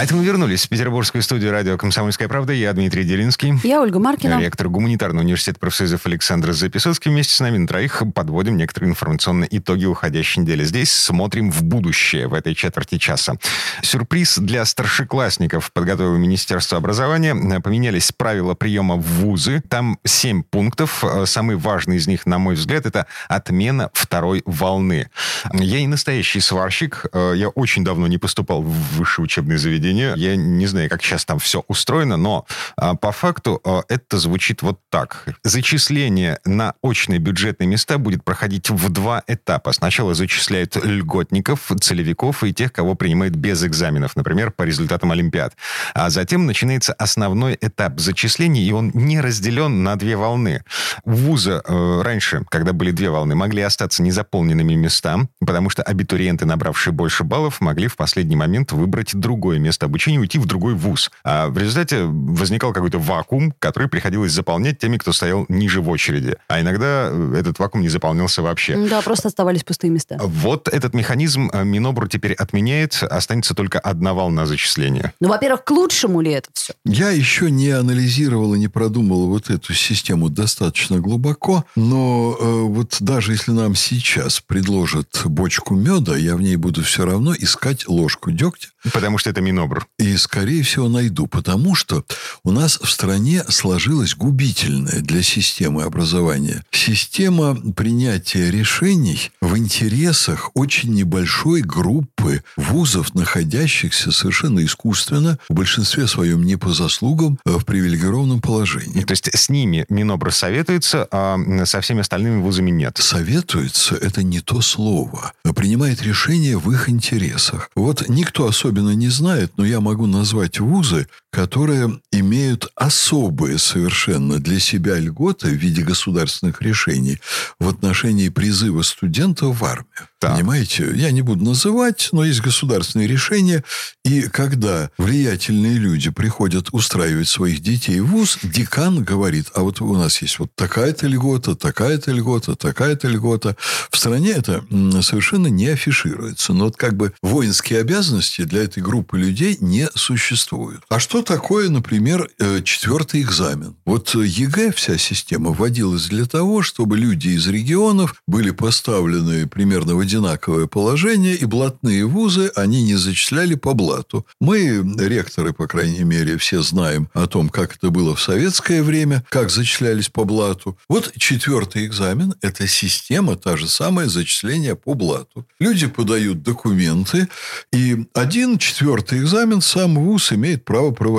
А это мы вернулись в петербургскую студию радио «Комсомольская правда». Я Дмитрий Делинский. Я Ольга Маркина. Ректор гуманитарного университета профсоюзов Александр Записоцкий. Вместе с нами на троих подводим некоторые информационные итоги уходящей недели. Здесь смотрим в будущее в этой четверти часа. Сюрприз для старшеклассников подготовило Министерство образования. Поменялись правила приема в вузы. Там семь пунктов. Самый важный из них, на мой взгляд, это отмена второй волны. Я не настоящий сварщик. Я очень давно не поступал в высшее учебное заведение заведения. Я не знаю, как сейчас там все устроено, но а, по факту а, это звучит вот так. Зачисление на очные бюджетные места будет проходить в два этапа. Сначала зачисляют льготников, целевиков и тех, кого принимают без экзаменов, например, по результатам Олимпиад. А затем начинается основной этап зачисления, и он не разделен на две волны. Вузы э, раньше, когда были две волны, могли остаться незаполненными места, потому что абитуриенты, набравшие больше баллов, могли в последний момент выбрать другое место место обучения уйти в другой вуз. А в результате возникал какой-то вакуум, который приходилось заполнять теми, кто стоял ниже в очереди. А иногда э, этот вакуум не заполнялся вообще. Да, просто оставались пустые места. Вот этот механизм э, Минобр теперь отменяет. Останется только одна волна зачисления. Ну, во-первых, к лучшему ли это все? Я еще не анализировал и не продумал вот эту систему достаточно глубоко, но э, вот даже если нам сейчас предложат бочку меда, я в ней буду все равно искать ложку дегтя. Потому что это Минобр Минобр. И, скорее всего, найду, потому что у нас в стране сложилась губительная для системы образования система принятия решений в интересах очень небольшой группы вузов, находящихся совершенно искусственно, в большинстве своем не по заслугам, а в привилегированном положении. То есть с ними Минобр советуется, а со всеми остальными вузами нет? Советуется – это не то слово. Принимает решение в их интересах. Вот никто особенно не знает, знает, но я могу назвать вузы, которые имеют особые совершенно для себя льготы в виде государственных решений в отношении призыва студентов в армию. Так. Понимаете? Я не буду называть, но есть государственные решения. И когда влиятельные люди приходят устраивать своих детей в ВУЗ, декан говорит, а вот у нас есть вот такая-то льгота, такая-то льгота, такая-то льгота. В стране это совершенно не афишируется. Но вот как бы воинские обязанности для этой группы людей не существуют. А что такое, например, э, четвертый экзамен? Вот ЕГЭ, вся система вводилась для того, чтобы люди из регионов были поставлены примерно в одинаковое положение, и блатные вузы они не зачисляли по блату. Мы, ректоры, по крайней мере, все знаем о том, как это было в советское время, как зачислялись по блату. Вот четвертый экзамен – это система, та же самая, зачисления по блату. Люди подают документы, и один четвертый экзамен сам вуз имеет право проводить.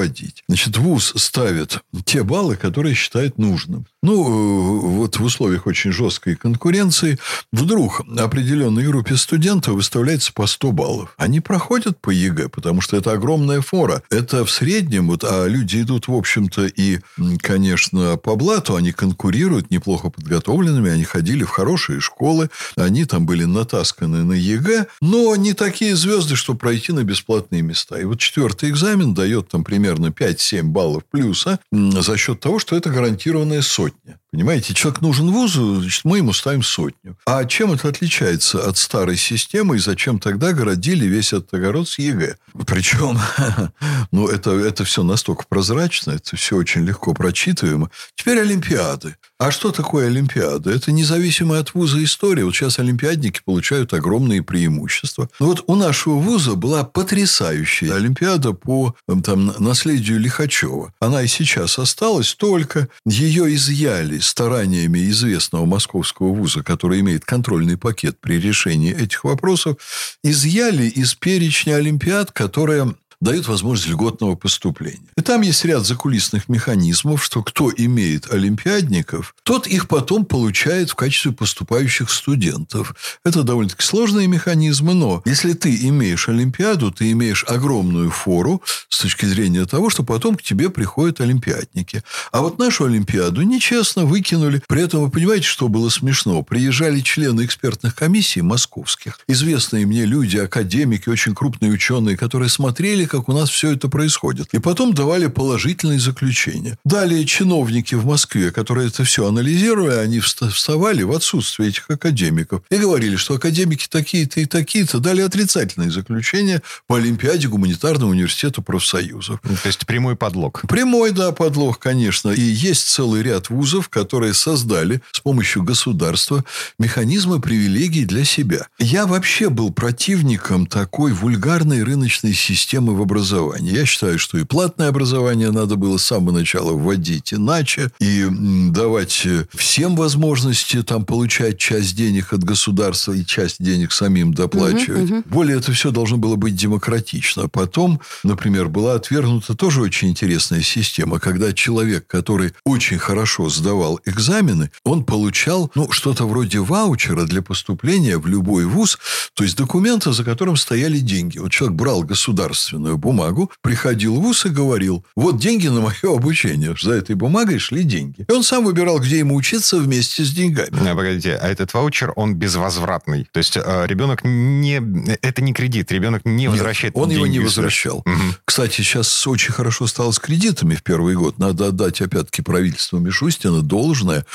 Значит, вуз ставит те баллы, которые считает нужным. Ну, э, вот в условиях очень жесткой конкуренции вдруг определенной группе студентов выставляется по 100 баллов. Они проходят по ЕГЭ, потому что это огромная фора. Это в среднем, вот, а люди идут, в общем-то, и, конечно, по блату, они конкурируют неплохо подготовленными, они ходили в хорошие школы, они там были натасканы на ЕГЭ, но не такие звезды, чтобы пройти на бесплатные места. И вот четвертый экзамен дает там примерно 5-7 баллов плюса за счет того, что это гарантированная сотня сотня. Понимаете, человек нужен вузу, значит, мы ему ставим сотню. А чем это отличается от старой системы, и зачем тогда городили весь этот огород с ЕГЭ? Причем, ну, это, это все настолько прозрачно, это все очень легко прочитываемо. Теперь Олимпиады. А что такое Олимпиада? Это независимая от вуза история. Вот сейчас олимпиадники получают огромные преимущества. Но вот у нашего вуза была потрясающая Олимпиада по там, наследию Лихачева. Она и сейчас осталась, только ее изъяли стараниями известного московского вуза, который имеет контрольный пакет при решении этих вопросов, изъяли из перечня Олимпиад, которые дают возможность льготного поступления. И там есть ряд закулисных механизмов, что кто имеет олимпиадников, тот их потом получает в качестве поступающих студентов. Это довольно-таки сложные механизмы, но если ты имеешь олимпиаду, ты имеешь огромную фору с точки зрения того, что потом к тебе приходят олимпиадники. А вот нашу Олимпиаду нечестно выкинули. При этом, вы понимаете, что было смешно? Приезжали члены экспертных комиссий московских, известные мне люди, академики, очень крупные ученые, которые смотрели, как у нас все это происходит. И потом давали положительные заключения. Далее чиновники в Москве, которые это все анализировали, они вставали в отсутствие этих академиков и говорили, что академики такие-то и такие-то дали отрицательные заключения по Олимпиаде Гуманитарного университета профсоюзов. Ну, то есть прямой подлог. Прямой, да, подлог, конечно. И есть целый ряд вузов, которые создали с помощью государства механизмы привилегий для себя. Я вообще был противником такой вульгарной рыночной системы в образовании. Я считаю, что и платное образование надо было с самого начала вводить иначе, и давать всем возможности там получать часть денег от государства и часть денег самим доплачивать. Угу, угу. Более это все должно было быть демократично. Потом, например, была отвергнута тоже очень интересная система, когда человек, который очень хорошо сдавал экзамены, он получал ну, что-то вроде ваучера для поступления в любой вуз, то есть документа, за которым стояли деньги. Вот человек брал государственную бумагу, приходил в вуз и говорил, вот деньги на мое обучение. За этой бумагой шли деньги. И он сам выбирал, где ему учиться вместе с деньгами. А, погодите, а этот ваучер, он безвозвратный? То есть э, ребенок не... Это не кредит, ребенок не возвращает Нет, он деньги его не возвращал. Угу. Кстати, сейчас очень хорошо стало с кредитами в первый год. Надо отдать, опять-таки, правительству Мишустина должное.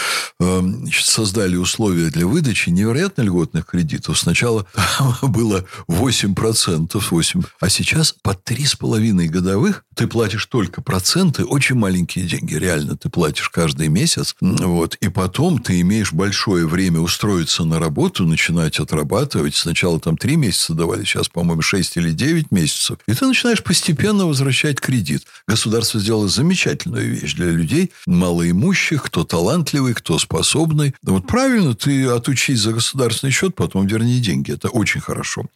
Эм, создали условия для выдачи невероятно льготных кредитов. Сначала было 8%, 8, а сейчас по 3,5 годовых ты платишь только проценты, очень маленькие деньги, реально ты платишь каждый месяц. Вот, и потом ты имеешь большое время устроиться на работу, начинать отрабатывать. Сначала там 3 месяца давали, сейчас, по-моему, 6 или 9 месяцев. И ты начинаешь постепенно возвращать кредит. Государство сделало замечательную вещь для людей, малоимущих, кто талантливый, кто способный. Вот правильно, ты отучись за государственный счет, потом верни деньги. Это очень хорошо.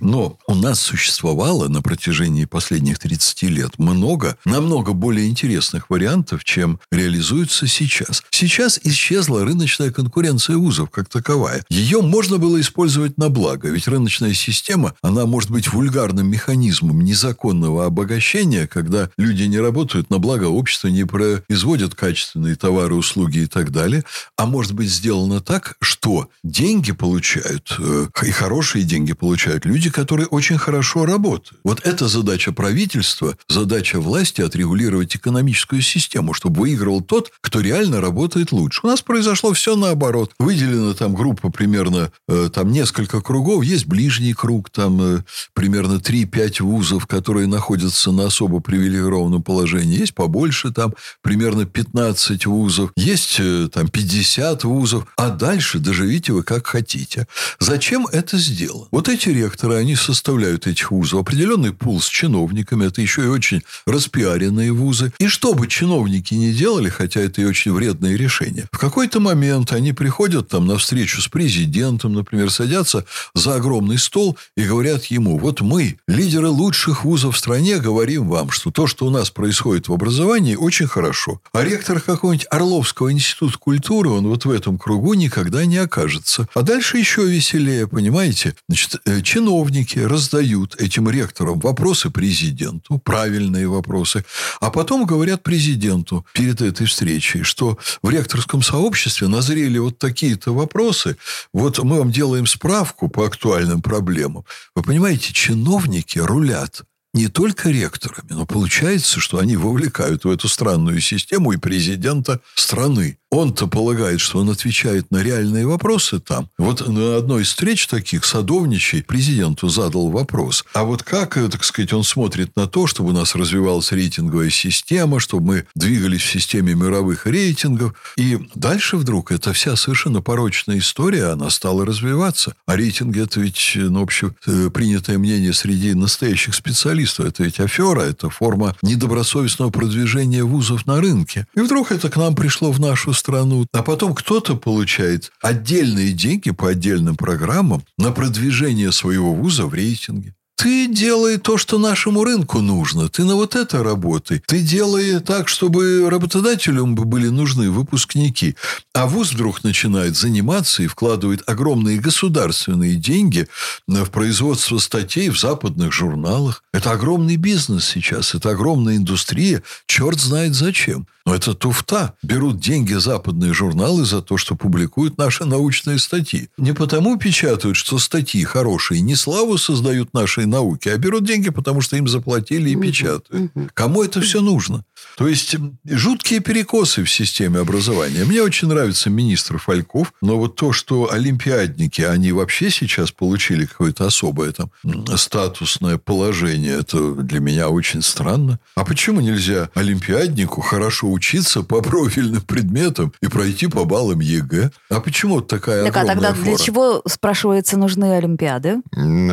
Но у нас существовало на протяжении последних 30 лет много, намного более интересных вариантов, чем реализуются сейчас. Сейчас исчезла рыночная конкуренция вузов как таковая. Ее можно было использовать на благо, ведь рыночная система, она может быть вульгарным механизмом незаконного обогащения, когда люди не работают на благо общества, не производят качественные товары, услуги и так далее, а может быть сделано так, что деньги получают, э, и хорошие деньги получают люди, которые очень хорошо работают. Вот это задача правительства, задача власти отрегулировать экономическую систему, чтобы выигрывал тот, кто реально работает лучше. У нас произошло все наоборот. Выделена там группа примерно, э, там несколько кругов, есть ближний круг, там э, примерно 3-5 вузов, которые находятся на особо привилегированном положении, есть побольше, там примерно 15 вузов, есть э, там 50 вузов, а дальше доживите вы как хотите. Зачем это сделано? Вот эти ректоры, они составляют этих вузов определенный пул чиновниками, это еще и очень распиаренные вузы. И что бы чиновники не делали, хотя это и очень вредное решение, в какой-то момент они приходят там на встречу с президентом, например, садятся за огромный стол и говорят ему, вот мы, лидеры лучших вузов в стране, говорим вам, что то, что у нас происходит в образовании, очень хорошо. А ректор какого-нибудь Орловского института культуры, он вот в этом кругу никогда не окажется. А дальше еще веселее, понимаете? Значит, э, чиновники раздают этим ректорам вопросы президенту, правильные вопросы, а потом говорят президенту перед этой встречей, что в ректорском сообществе назрели вот такие-то вопросы, вот мы вам делаем справку по актуальным проблемам. Вы понимаете, чиновники рулят не только ректорами, но получается, что они вовлекают в эту странную систему и президента страны. Он-то полагает, что он отвечает на реальные вопросы там. Вот на одной из встреч таких садовничий президенту задал вопрос. А вот как, э, так сказать, он смотрит на то, чтобы у нас развивалась рейтинговая система, чтобы мы двигались в системе мировых рейтингов. И дальше вдруг эта вся совершенно порочная история, она стала развиваться. А рейтинги – это ведь, э, ну, общепринятое мнение среди настоящих специалистов. Это ведь афера, это форма недобросовестного продвижения вузов на рынке. И вдруг это к нам пришло в нашу страну. А потом кто-то получает отдельные деньги по отдельным программам на продвижение своего вуза в рейтинге. Ты делай то, что нашему рынку нужно. Ты на вот это работай. Ты делай так, чтобы работодателям были нужны выпускники. А вуз вдруг начинает заниматься и вкладывает огромные государственные деньги в производство статей в западных журналах. Это огромный бизнес сейчас. Это огромная индустрия. Черт знает зачем. Но это туфта. Берут деньги западные журналы за то, что публикуют наши научные статьи. Не потому печатают, что статьи хорошие, не славу создают нашей науки, а берут деньги, потому что им заплатили и печатают. Кому это все нужно? То есть, жуткие перекосы в системе образования. Мне очень нравится министр Фальков, но вот то, что олимпиадники, они вообще сейчас получили какое-то особое там статусное положение, это для меня очень странно. А почему нельзя олимпиаднику хорошо учиться по профильным предметам и пройти по баллам ЕГЭ? А почему такая так, огромная а тогда фора? для чего, спрашивается, нужны Олимпиады?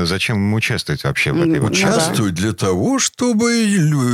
Зачем им участвовать вообще в этой вот Участвовать да. для того, чтобы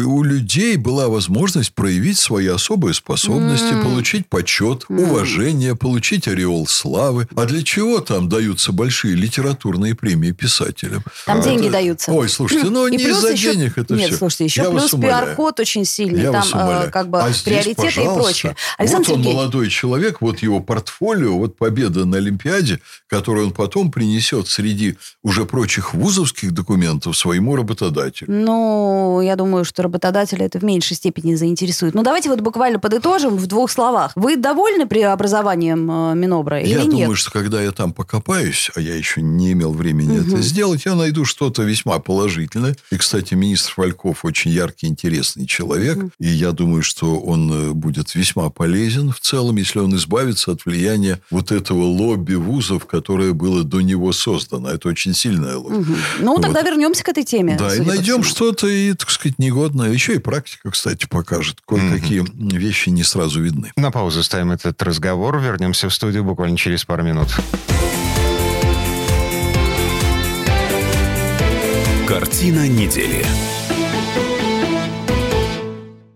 у людей была возможность проявить свои особые способности, mm. получить почет, mm. уважение, получить ореол славы. А для чего там даются большие литературные премии писателям? Там а, деньги это... даются. Ой, слушайте, ну не из-за еще... денег это Нет, все. слушайте, еще Я плюс пиар-код очень сильный. Я там э, как бы а здесь, приоритеты пожалуйста, и прочее. Александр вот он Сергеевич. молодой человек, вот его портфолио, вот победа на Олимпиаде, которую он потом принесет среди уже прочих вузовских документов своему работодателю. Ну, я думаю, что работодателя это в меньшей степени заинтересует. Ну, давайте вот буквально подытожим в двух словах. Вы довольны преобразованием э, Минобра или я нет? Я думаю, что когда я там покопаюсь, а я еще не имел времени угу. это сделать, я найду что-то весьма положительное. И, кстати, министр Фальков очень яркий, интересный человек. Угу. И я думаю, что он э, будет весьма полезен в целом, если он избавится от влияния вот этого лобби вузов, которое было до него создано. Это очень сильное лобби. Угу. Ну, вот. тогда вернемся к этой теме. Да, и найдем что-то, и, так сказать, негодное. Еще и практика, кстати, покажет. Кое-какие угу. вещи не сразу видны. На паузу ставим этот разговор. Вернемся в студию буквально через пару минут. Картина недели.